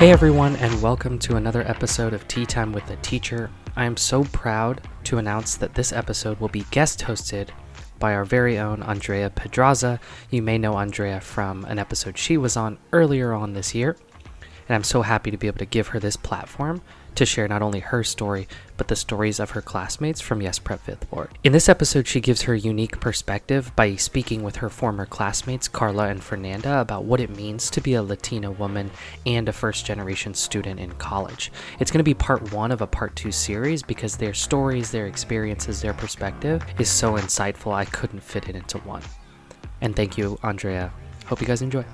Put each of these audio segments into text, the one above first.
Hey everyone, and welcome to another episode of Tea Time with the Teacher. I am so proud to announce that this episode will be guest hosted by our very own Andrea Pedraza. You may know Andrea from an episode she was on earlier on this year, and I'm so happy to be able to give her this platform to share not only her story, but the stories of her classmates from Yes Prep Fifth Ward. In this episode, she gives her unique perspective by speaking with her former classmates, Carla and Fernanda, about what it means to be a Latina woman and a first generation student in college. It's going to be part one of a part two series because their stories, their experiences, their perspective is so insightful, I couldn't fit it into one. And thank you, Andrea. Hope you guys enjoy.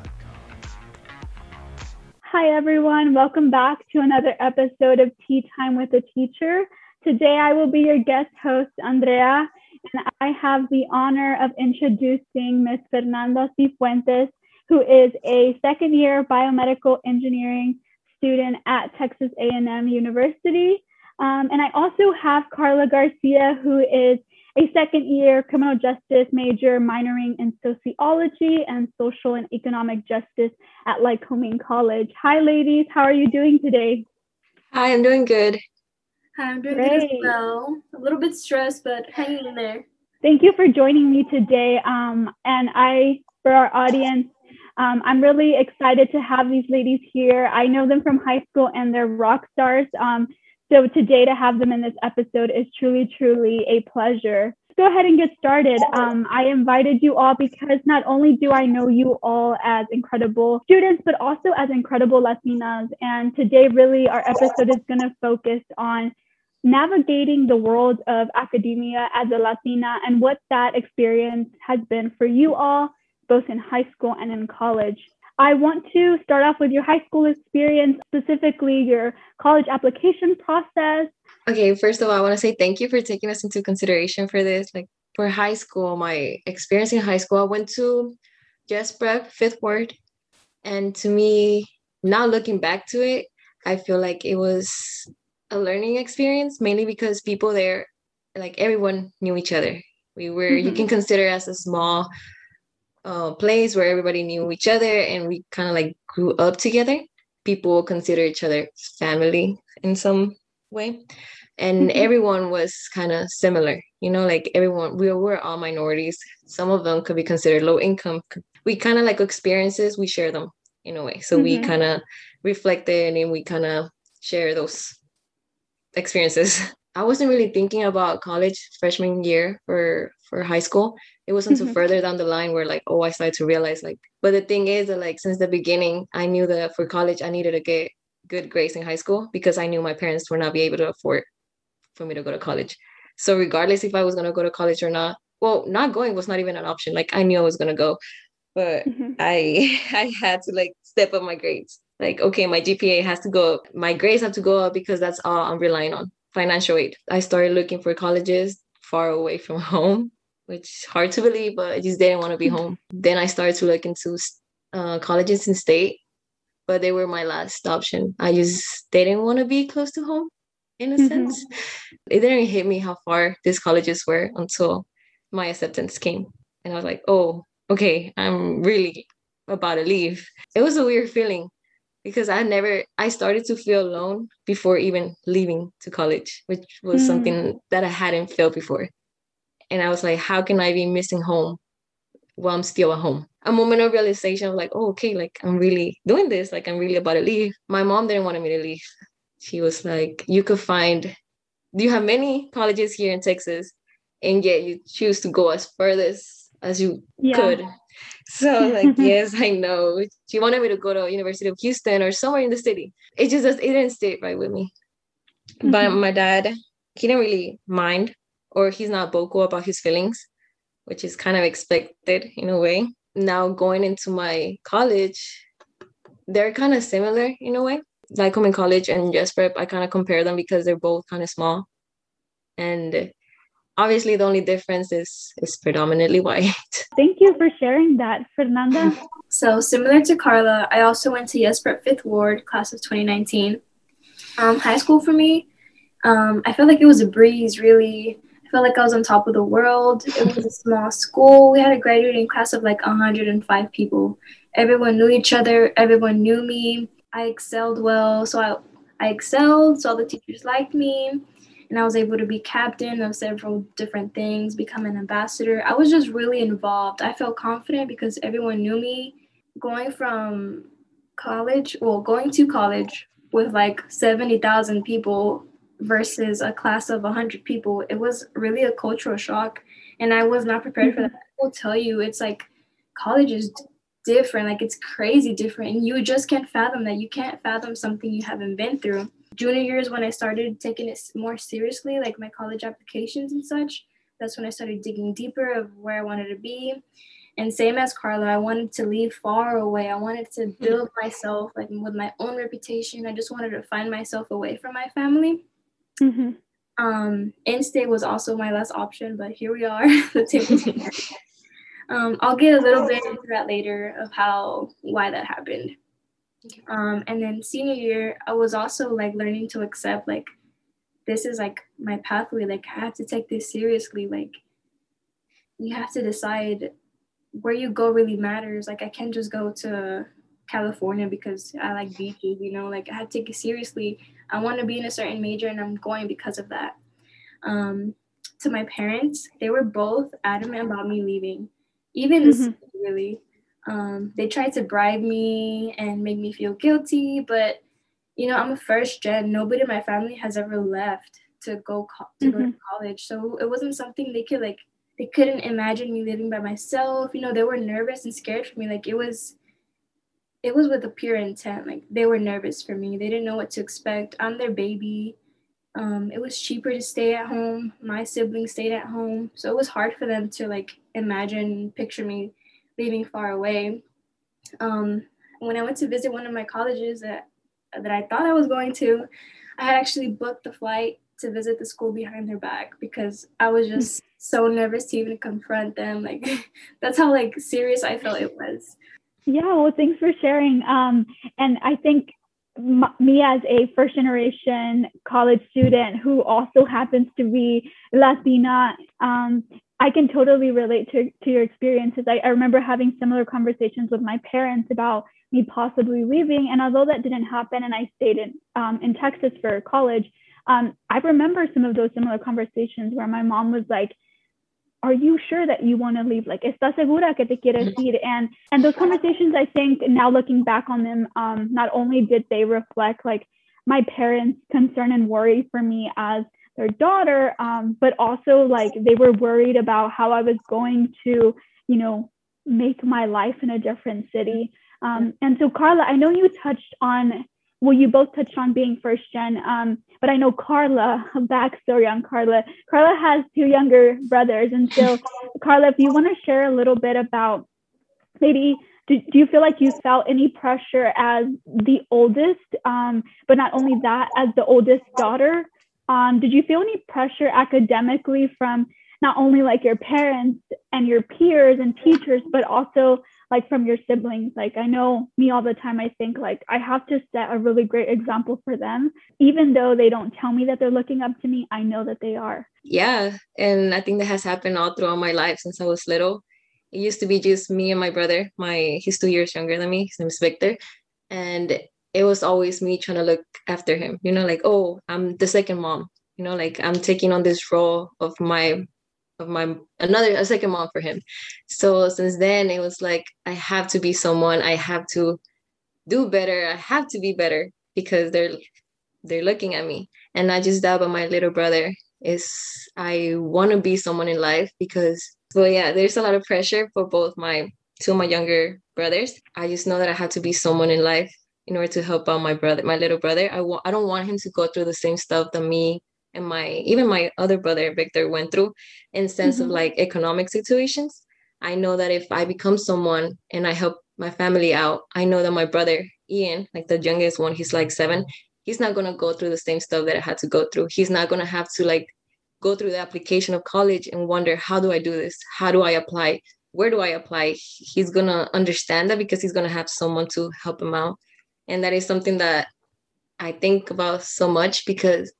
Hi, everyone. Welcome back to another episode of Tea Time with a Teacher. Today, I will be your guest host, Andrea, and I have the honor of introducing Ms. Fernanda Cifuentes, who is a second year biomedical engineering student at Texas A&M University. Um, and I also have Carla Garcia, who is a second year criminal justice major minoring in sociology and social and economic justice at Lycoming College. Hi, ladies. How are you doing today? Hi, I'm doing good. Hi, I'm doing Great. good as well. A little bit stressed, but hanging in there. Thank you for joining me today. Um, and I, for our audience, um, I'm really excited to have these ladies here. I know them from high school and they're rock stars. Um, so today to have them in this episode is truly, truly a pleasure. Go ahead and get started. Um, I invited you all because not only do I know you all as incredible students, but also as incredible Latinas. And today, really, our episode is going to focus on navigating the world of academia as a Latina and what that experience has been for you all, both in high school and in college. I want to start off with your high school experience, specifically your college application process. Okay, first of all, I want to say thank you for taking us into consideration for this. Like for high school, my experience in high school, I went to Yes Prep Fifth Ward. And to me, now looking back to it, I feel like it was a learning experience, mainly because people there, like everyone knew each other. We were, mm-hmm. you can consider us a small uh, place where everybody knew each other and we kind of like grew up together. People consider each other family in some way. And mm-hmm. everyone was kind of similar, you know, like everyone, we were all minorities. Some of them could be considered low income. We kind of like experiences, we share them in a way. So mm-hmm. we kind of reflected and we kind of share those experiences. I wasn't really thinking about college freshman year for for high school it wasn't until mm-hmm. further down the line where like oh i started to realize like but the thing is that like since the beginning i knew that for college i needed to get good grades in high school because i knew my parents would not be able to afford for me to go to college. So regardless if i was going to go to college or not well not going was not even an option. Like i knew i was going to go but mm-hmm. i i had to like step up my grades. Like okay my gpa has to go up. My grades have to go up because that's all i'm relying on. Financial aid. I started looking for colleges far away from home which hard to believe, but I just didn't want to be home. Then I started to look into uh, colleges in state, but they were my last option. I just didn't want to be close to home in a mm-hmm. sense. It didn't hit me how far these colleges were until my acceptance came. And I was like, oh, okay, I'm really about to leave. It was a weird feeling because I never I started to feel alone before even leaving to college, which was mm. something that I hadn't felt before. And I was like, how can I be missing home while I'm still at home? A moment of realization of like, oh, okay, like I'm really doing this. Like I'm really about to leave. My mom didn't want me to leave. She was like, you could find, you have many colleges here in Texas, and yet you choose to go as furthest as you yeah. could. So like, yes, I know. She wanted me to go to University of Houston or somewhere in the city. It just it didn't stay right with me. Mm-hmm. But my dad, he didn't really mind or he's not vocal about his feelings, which is kind of expected in a way. Now going into my college, they're kind of similar in a way. Lycoming College and Yes Prep, I kind of compare them because they're both kind of small. And obviously the only difference is is predominantly white. Thank you for sharing that, Fernanda. so similar to Carla, I also went to Yes Prep Fifth Ward, class of 2019. Um, high school for me, um, I felt like it was a breeze. Really, I felt like I was on top of the world. It was a small school. We had a graduating class of like 105 people. Everyone knew each other. Everyone knew me. I excelled well. So I, I excelled, so all the teachers liked me. And I was able to be captain of several different things, become an ambassador. I was just really involved. I felt confident because everyone knew me. Going from college, well, going to college with like 70,000 people versus a class of 100 people, it was really a cultural shock. And I was not prepared for that. I will tell you, it's like college is different, like it's crazy different. And you just can't fathom that. You can't fathom something you haven't been through. Junior year is when I started taking it more seriously, like my college applications and such. That's when I started digging deeper of where I wanted to be. And same as Carla, I wanted to leave far away. I wanted to mm-hmm. build myself like with my own reputation. I just wanted to find myself away from my family. Mm-hmm. Um, in-state was also my last option, but here we are. the table. um, I'll get a little bit into that later of how why that happened. Um, and then senior year, I was also like learning to accept like this is like my pathway. Like I have to take this seriously. Like you have to decide where you go really matters. Like I can't just go to California because I like beaches, you know, like I have to take it seriously. I want to be in a certain major and I'm going because of that. Um, to my parents, they were both adamant about me leaving, even mm-hmm. really. Um, they tried to bribe me and make me feel guilty, but you know, I'm a first gen. Nobody in my family has ever left to go co- to mm-hmm. go to mm-hmm. college, so it wasn't something they could like they couldn't imagine me living by myself. You know, they were nervous and scared for me. Like it was it was with a pure intent. Like they were nervous for me. They didn't know what to expect. I'm their baby. Um, it was cheaper to stay at home. My siblings stayed at home. So it was hard for them to like imagine, picture me leaving far away. Um, when I went to visit one of my colleges that that I thought I was going to, I had actually booked the flight to visit the school behind their back because I was just so nervous to even confront them. Like that's how like serious I felt it was. Yeah, well, thanks for sharing. Um, and I think m- me as a first generation college student who also happens to be Latina, um, I can totally relate to, to your experiences. I, I remember having similar conversations with my parents about me possibly leaving. And although that didn't happen and I stayed in, um, in Texas for college, um, I remember some of those similar conversations where my mom was like, are you sure that you want to leave? Like, ¿estás segura que te quieres mm-hmm. ir? And and those conversations, I think, now looking back on them, um, not only did they reflect like my parents' concern and worry for me as their daughter, um, but also like they were worried about how I was going to, you know, make my life in a different city. Um, and so, Carla, I know you touched on well, you both touched on being first gen, um, but I know Carla, backstory on Carla. Carla has two younger brothers. And so, Carla, if you want to share a little bit about maybe, do, do you feel like you felt any pressure as the oldest, um, but not only that, as the oldest daughter? Um, did you feel any pressure academically from not only like your parents and your peers and teachers, but also like from your siblings. Like i know me all the time i think like i have to set a really great example for them. Even though they don't tell me that they're looking up to me i know that they are. Yeah and i think that has happened all throughout my life since i was little. It used to be just me and my brother. My he's two years younger than me. His name is victor. And it was always me trying to look after him you know like oh i'm the second mom. You know like i'm taking on this role of my of my another a second mom for him. So since then it was like i have to be someone. I have to do better. I have to be better because they're they're looking at me. And not just that but my little brother is i want to be someone in life because well yeah there's a lot of pressure for both my two of my younger brothers. I just know that i have to be someone in life in order to help out my brother my little brother. I want i don't want him to go through the same stuff that me and my even my other brother Victor went through in sense mm-hmm. of like economic situations. I know that if I become someone and I help my family out, I know that my brother Ian, like the youngest one, he's like seven, he's not gonna go through the same stuff that I had to go through. He's not gonna have to like go through the application of college and wonder how do I do this? How do I apply? Where do I apply? He's gonna understand that because he's gonna have someone to help him out. And that is something that I think about so much because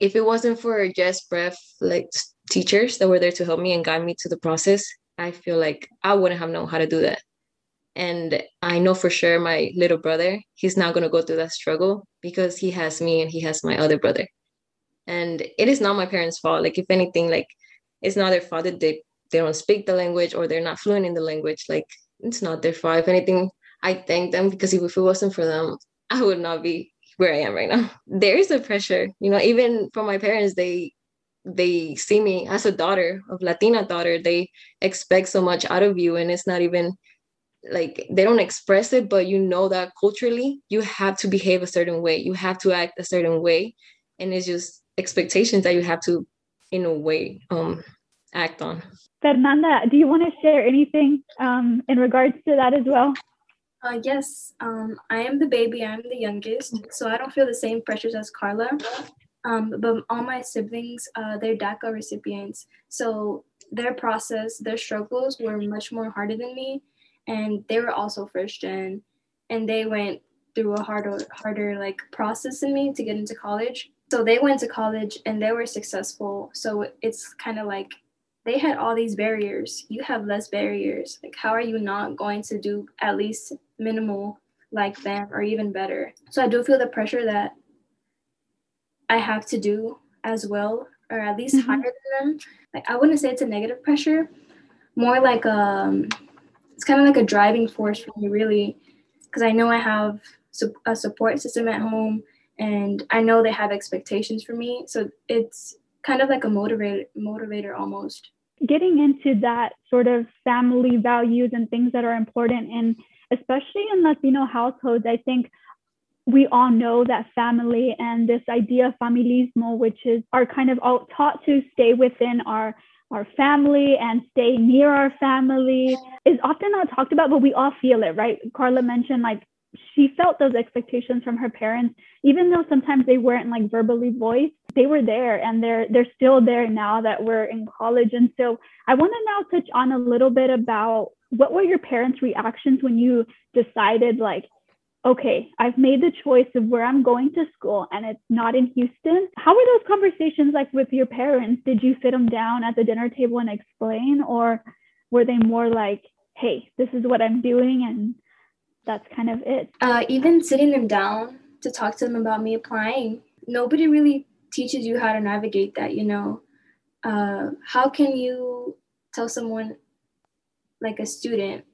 if it wasn't for just breath like teachers that were there to help me and guide me to the process, I feel like I wouldn't have known how to do that. And I know for sure my little brother, he's not going to go through that struggle because he has me and he has my other brother. And it is not my parents' fault. Like, if anything, like, it's not their fault that they, they don't speak the language or they're not fluent in the language. Like, it's not their fault. If anything, I thank them because if it wasn't for them, I would not be where I am right now. There is a pressure, you know, even from my parents, they they see me as a daughter of Latina daughter. They expect so much out of you, and it's not even like they don't express it, but you know that culturally you have to behave a certain way, you have to act a certain way, and it's just expectations that you have to, in a way, um, act on. Fernanda, do you want to share anything um, in regards to that as well? Uh, yes, um, I am the baby. I'm the youngest, so I don't feel the same pressures as Carla. Um, but all my siblings, uh, they're DACA recipients, so their process, their struggles were much more harder than me, and they were also first gen, and they went through a harder, harder like process than me to get into college. So they went to college and they were successful. So it's kind of like they had all these barriers. You have less barriers. Like, how are you not going to do at least minimal like them or even better? So I do feel the pressure that I have to do as well, or at least mm-hmm. higher than them. Like, I wouldn't say it's a negative pressure, more like um, it's kind of like a driving force for me, really, because I know I have a support system at home and I know they have expectations for me. So it's kind of like a motivator motivator almost getting into that sort of family values and things that are important. And especially in latino households i think we all know that family and this idea of familismo which is are kind of all taught to stay within our our family and stay near our family is often not talked about but we all feel it right? Carla mentioned like she felt those expectations from her parents even though sometimes they weren't like verbally voiced they were there and they're they're still there now that we're in college. And so i want to now touch on a little bit about what were your parents reactions when you decided like okay i've made the choice of where i'm going to school and it's not in houston. How were those conversations like with your parents? Did you sit them down at the dinner table and explain or were they more like hey this is what i'm doing and that's kind of it. Uh, even sitting them down to talk to them about me applying, nobody really teaches you how to navigate that, you know. Uh, how can you tell someone, like a student,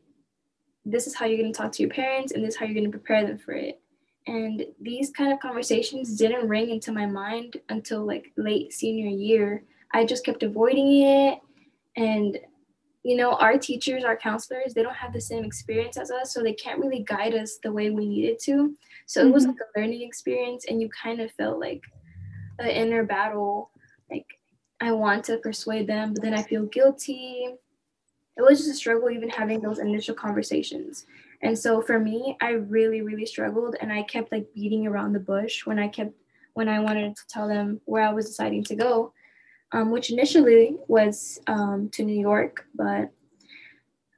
this is how you're going to talk to your parents and this is how you're going to prepare them for it? And these kind of conversations didn't ring into my mind until like late senior year. I just kept avoiding it. And you know, our teachers, our counselors, they don't have the same experience as us, so they can't really guide us the way we needed to. So mm-hmm. it was mm-hmm. like a learning experience, and you kind of felt like an inner battle. Like, I want to persuade them, but then I feel guilty. It was just a struggle, even having those initial conversations. And so for me, I really, really struggled, and I kept like beating around the bush when I kept when I wanted to tell them where I was deciding to go um, which initially was um, to New York, but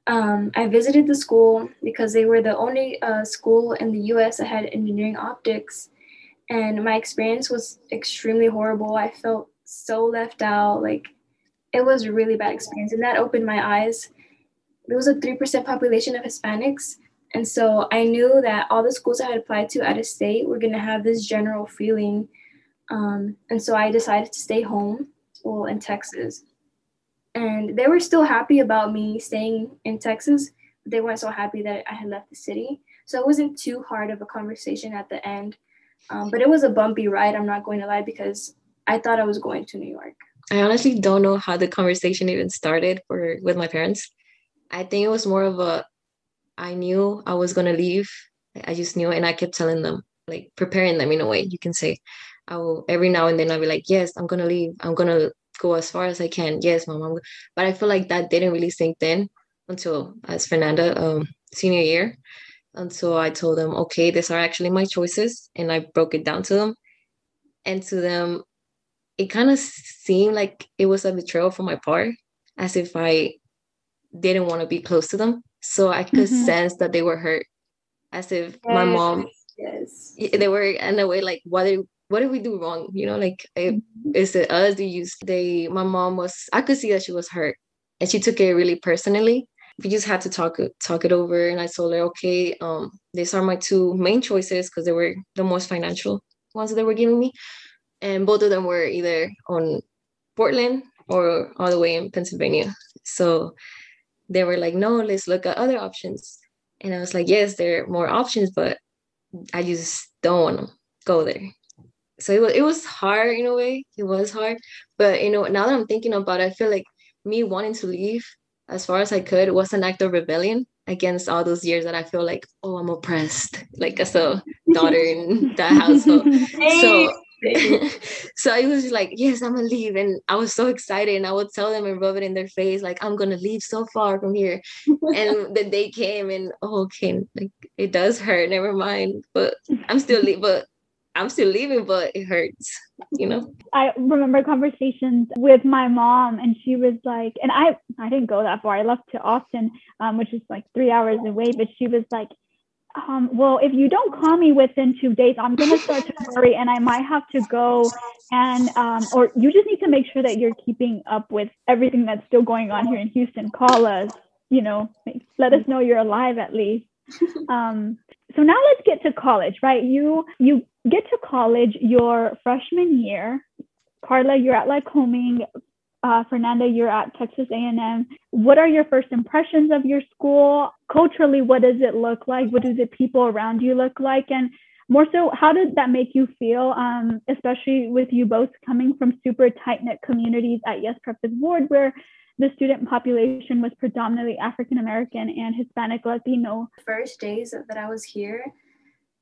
um, I visited the school because they were the only uh, school in the US that had engineering optics. And my experience was extremely horrible. I felt so left out. Like, it was a really bad experience. And that opened my eyes. There was a 3% population of Hispanics. And so I knew that all the schools I had applied to out of state were going to have this general feeling. Um, and so I decided to stay home school in Texas. And they were still happy about me staying in Texas. But they weren't so happy that I had left the city. So it wasn't too hard of a conversation at the end. Um, but it was a bumpy ride, I'm not going to lie, because I thought I was going to New York. I honestly don't know how the conversation even started for with my parents. I think it was more of a I knew I was gonna leave. I just knew and I kept telling them, like preparing them in a way, you can say. I will every now and then I'll be like, yes, I'm gonna leave. I'm gonna go as far as I can. Yes, mom. But I feel like that didn't really sink in until as Fernanda um, senior year. And so I told them, okay, these are actually my choices, and I broke it down to them. And to them, it kind of seemed like it was a betrayal from my part, as if I didn't want to be close to them. So I could mm-hmm. sense that they were hurt, as if yes. my mom, yes, they were in a way like, what did what did we do wrong? You know, like mm-hmm. is it us? Do you they my mom was I could see that she was hurt and she took it really personally. We just had to talk talk it over and i told her okay um these are my two main choices because they were the most financial ones that they were giving me and both of them were either on portland or all the way in pennsylvania. So they were like no let's look at other options. And i was like yes there are more options but i just don't want to go there. So it was, it was hard in a way it was hard but you know now that i'm thinking about it i feel like me wanting to leave as far as I could it was an act of rebellion against all those years that I feel like, oh, I'm oppressed, like as a daughter in that household. So so I was like, yes, I'm gonna leave. And I was so excited. And I would tell them and rub it in their face, like, I'm gonna leave so far from here. and the day came and oh, okay, like it does hurt, never mind. But I'm still leave, but I'm still leaving, but it hurts, you know. I remember conversations with my mom, and she was like, and I I didn't go that far. I left to Austin, um, which is like three hours away. But she was like, um, well, if you don't call me within two days, I'm gonna start to worry, and I might have to go. And um, or you just need to make sure that you're keeping up with everything that's still going on here in Houston. Call us, you know, let us know you're alive at least. Um, so now let's get to college, right? You you get to college your freshman year. Carla, you're at Lycoming. Uh, Fernanda, you're at Texas A&M. What are your first impressions of your school? Culturally, what does it look like? What do the people around you look like? And more so, how did that make you feel, um, especially with you both coming from super tight knit communities at Yes Prep Fifth Ward, where the student population was predominantly African American and Hispanic Latino. First days that I was here,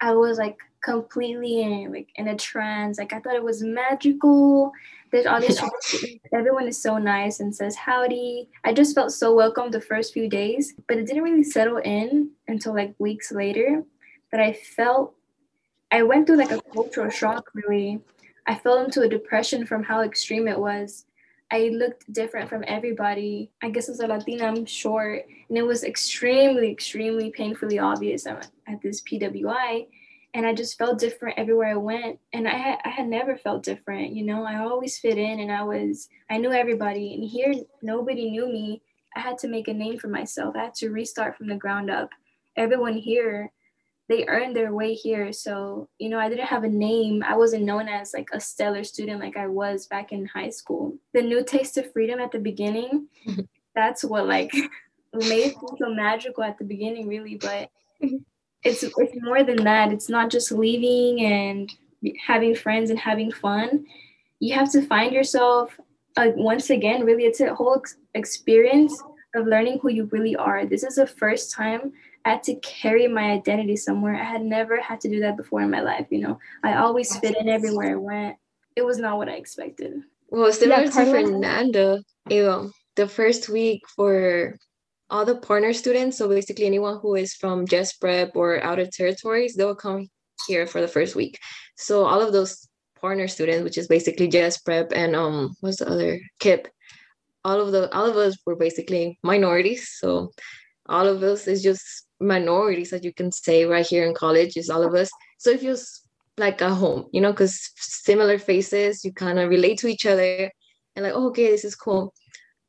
I was like completely in like in a trance. Like I thought it was magical. There's all these everyone is so nice and says howdy. I just felt so welcome the first few days, but it didn't really settle in until like weeks later that I felt I went through like a cultural shock really. I fell into a depression from how extreme it was. I looked different from everybody. I guess as a Latina, I'm short, and it was extremely, extremely painfully obvious at, at this PWI. And I just felt different everywhere I went. And I had, I had never felt different, you know. I always fit in, and I was I knew everybody. And here, nobody knew me. I had to make a name for myself. I had to restart from the ground up. Everyone here they earned their way here. So, you know, I didn't have a name. I wasn't known as like a stellar student like I was back in high school. The new taste of freedom at the beginning, that's what like made me feel magical at the beginning, really. But it's it's more than that. It's not just leaving and having friends and having fun. You have to find yourself uh, once again. Really, it's a whole ex- experience of learning who you really are. This is the first time I had to carry my identity somewhere. I had never had to do that before in my life. You know, I always fit in everywhere I went. It was not what I expected. Well, similar yeah, to Fernanda, you the first week for all the partner students, so basically anyone who is from Yes Prep or outer territories, they will come here for the first week. So all of those partner students, which is basically Yes Prep and um, what's the other KIPP? all of the all of us were basically minorities. So all of us is just minorities that you can say right here in college is all of us. So it feels like a home you know because similar faces you kind of relate to each other and like oh, okay this is cool.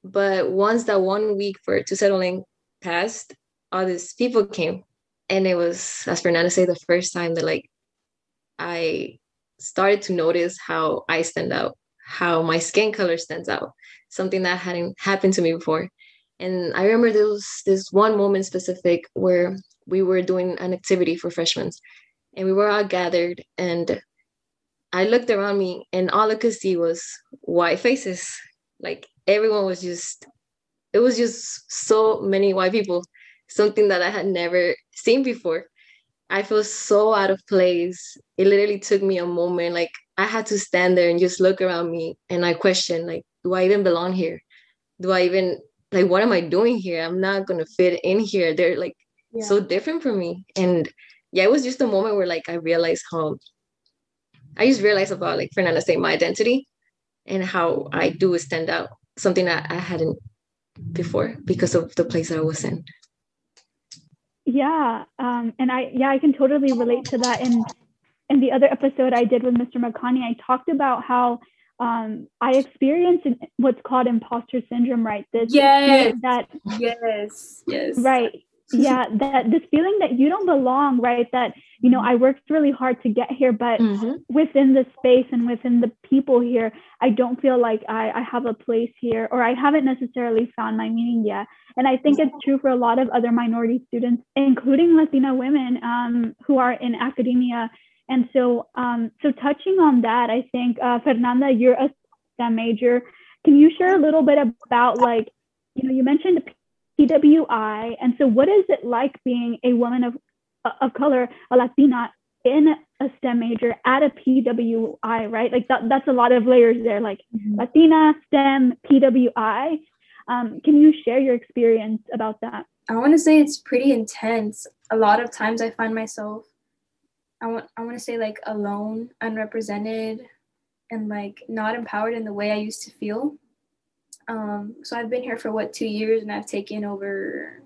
But once that one week for to settling passed all these people came and it was as fernanda said the first time that like i started to notice how i stand out how my skin color stands out something that hadn't happened to me before and I remember there was this one moment specific where we were doing an activity for freshmen and we were all gathered and I looked around me and all I could see was white faces. Like everyone was just, it was just so many white people, something that I had never seen before. I feel so out of place. It literally took me a moment. Like I had to stand there and just look around me and I questioned, like, do I even belong here? Do I even like what am i doing here? I'm not gonna fit in here. They're like yeah. so different from me. And yeah it was just a moment where like i realized how i just realized about like fernanda saying my identity and how i do stand out. Something that i hadn't before because of the place that i was in. Yeah um and i yeah i can totally relate to that. And in the other episode i did with mr mcconney i talked about how um, I experienced what's called imposter syndrome, right? This yes. that yes, yes, right, yeah, that this feeling that you don't belong, right? That you know, I worked really hard to get here, but mm-hmm. within the space and within the people here, I don't feel like I, I have a place here, or I haven't necessarily found my meaning yet. And I think it's true for a lot of other minority students, including Latina women um, who are in academia and so, um, so touching on that, I think uh, Fernanda, you're a STEM major. Can you share a little bit about like, you know, you mentioned PWI, and so what is it like being a woman of of color, a Latina in a STEM major at a PWI, right? Like that, that's a lot of layers there, like mm-hmm. Latina, STEM, PWI. Um, can you share your experience about that? I want to say it's pretty intense. A lot of times I find myself I want I want to say like alone, unrepresented, and like not empowered in the way I used to feel. Um, so I've been here for what two years, and I've taken over.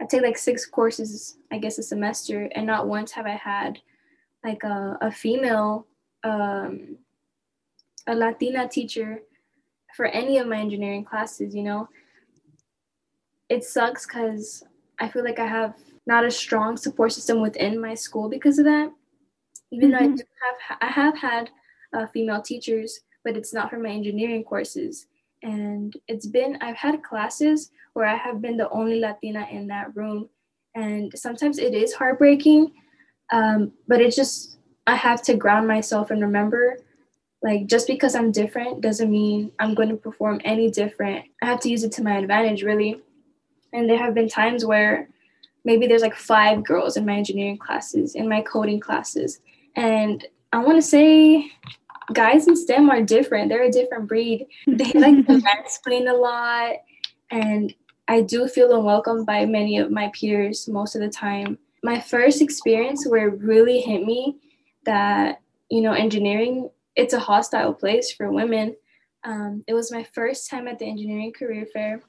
I take like six courses, I guess, a semester, and not once have I had like a, a female, um, a Latina teacher for any of my engineering classes. You know, it sucks because I feel like I have not a strong support system within my school because of that. Even mm-hmm. though I mm-hmm. do have, I have had uh, female teachers, but it's not for my engineering courses. And it's been, I've had classes where I have been the only Latina in that room. And sometimes it is heartbreaking, um, but it's just, I have to ground myself and remember like just because I'm different doesn't mean I'm going to perform any different. I have to use it to my advantage, really. And there have been times where maybe there's like five girls in my engineering classes, in my coding classes. And I want to say guys in STEM are different. They're a different breed. They like to explain a lot. And I do feel unwelcome by many of my peers most of the time. My first experience where it really hit me that, you know, engineering, it's a hostile place for women. Um, it was my first time at the engineering career fair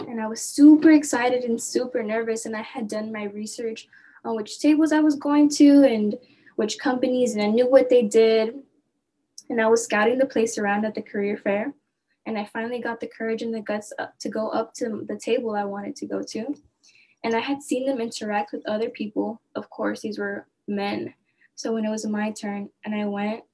and I was super excited and super nervous. And I had done my research on which tables I was going to and which companies, and I knew what they did. And I was scouting the place around at the career fair. And I finally got the courage and the guts to go up to the table I wanted to go to. And I had seen them interact with other people. Of course, these were men. So when it was my turn and I went,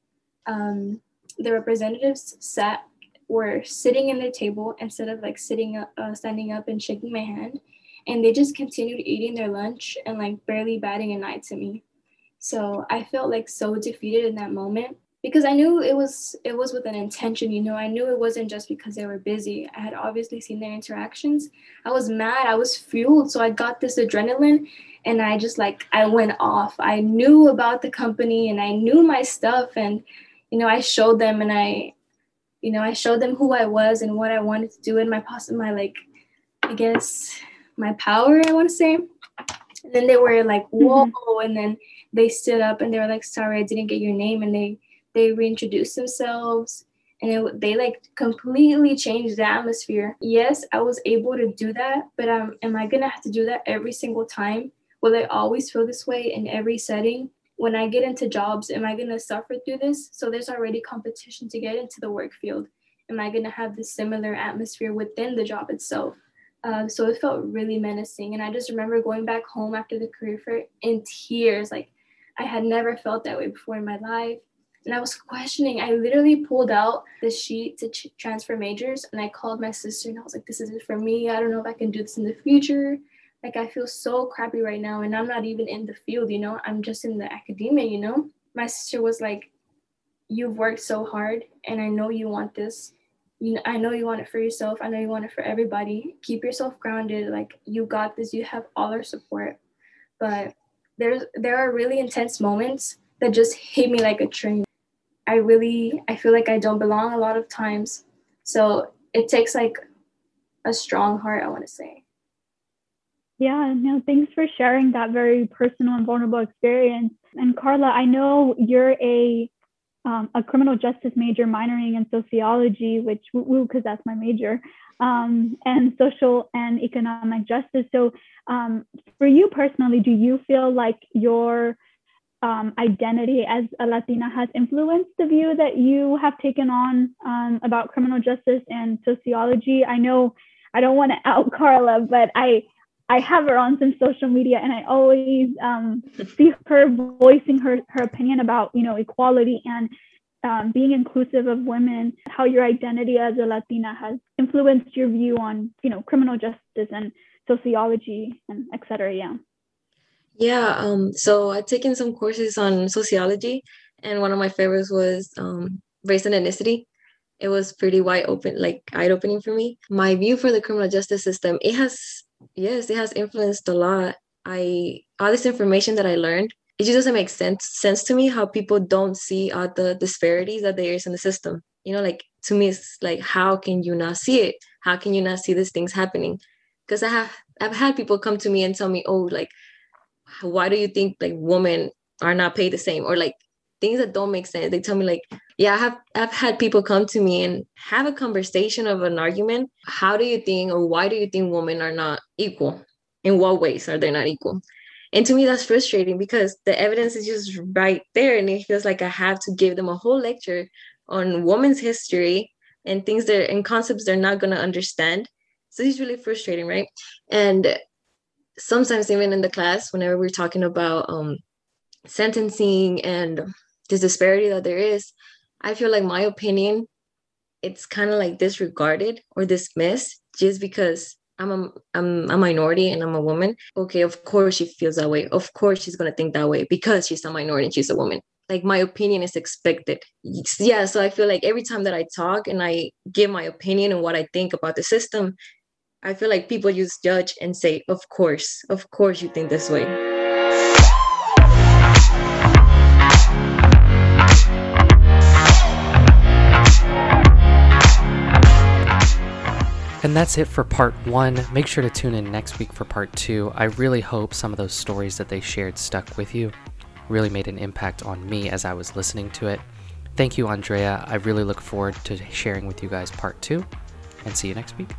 um, the representatives sat were sitting in the table instead of like sitting up, uh, standing up and shaking my hand. And they just continued eating their lunch and like barely batting an eye to me. So I felt like so defeated in that moment because I knew it was it was with an intention, you know. I knew it wasn't just because they were busy. I had obviously seen their interactions. I was mad, I was fueled, so I got this adrenaline and I just like I went off. I knew about the company and I knew my stuff and you know, I showed them and I you know, I showed them who I was and what I wanted to do in my possible, my like, I guess, my power, I want to say. And then they were like, mm-hmm. whoa. Mm-hmm. And then they stood up and they were like, sorry, I didn't get your name. And they, they reintroduced themselves and it, they like completely changed the atmosphere. Yes, I was able to do that, but um, am I gonna have to do that every single time? Will I always feel this way in every setting? When I get into jobs, am I going to suffer through this? So there's already competition to get into the work field. Am I going to have this similar atmosphere within the job itself? Uh, so it felt really menacing. And I just remember going back home after the career fair in tears. Like I had never felt that way before in my life. And I was questioning. I literally pulled out the sheet to ch- transfer majors and I called my sister and I was like, this isn't for me. I don't know if I can do this in the future like I feel so crappy right now and I'm not even in the field, you know, I'm just in the academia, you know. My sister was like, You've worked so hard and I know you want this. You know, I know you want it for yourself. I know you want it for everybody. Keep yourself grounded. Like you got this. You have all our support. But there's there are really intense moments that just hit me like a train. I really I feel like I don't belong a lot of times. So it takes like a strong heart, I want to say. Yeah, no, thanks for sharing that very personal and vulnerable experience. And Carla, I know you're a um, a criminal justice major minoring in sociology, which woo because that's my major, um, and social and economic justice. So, um, for you personally, do you feel like your um, identity as a Latina has influenced the view that you have taken on um, about criminal justice and sociology. I know I don't want to out Carla, but I I have her on some social media, and I always um, see her voicing her her opinion about you know equality and um, being inclusive of women. How your identity as a Latina has influenced your view on you know criminal justice and sociology and et cetera. Yeah. Yeah, um, so I've taken some courses on sociology, and one of my favorites was um, race and ethnicity. It was pretty wide open, like eye opening for me. My view for the criminal justice system, it has, yes, it has influenced a lot. I all this information that I learned, it just doesn't make sense sense to me how people don't see all the disparities that there is in the system. You know, like to me, it's like how can you not see it? How can you not see these things happening? Because I have I've had people come to me and tell me, oh, like why do you think like women are not paid the same or like things that don't make sense. They tell me like yeah i have i've had people come to me and have a conversation of an argument. How do you think or why do you think women are not equal? In what ways are they not equal? And to me that's frustrating because the evidence is just right there and it feels like i have to give them a whole lecture on women's history and things that and concepts they're not going to understand. So it's really frustrating right? And sometimes even in the class whenever we're talking about um, sentencing and this disparity that there is i feel like my opinion it's kind of like disregarded or dismissed just because I'm a, I'm a minority and I'm a woman. Okay, of course she feels that way. Of course she's gonna think that way because she's a minority and she's a woman. Like my opinion is expected. Yeah, so I feel like every time that I talk and I give my opinion and what I think about the system, I feel like people just judge and say, of course, of course you think this way. And that's it for part one. Make sure to tune in next week for part two. I really hope some of those stories that they shared stuck with you, really made an impact on me as I was listening to it. Thank you, Andrea. I really look forward to sharing with you guys part two, and see you next week.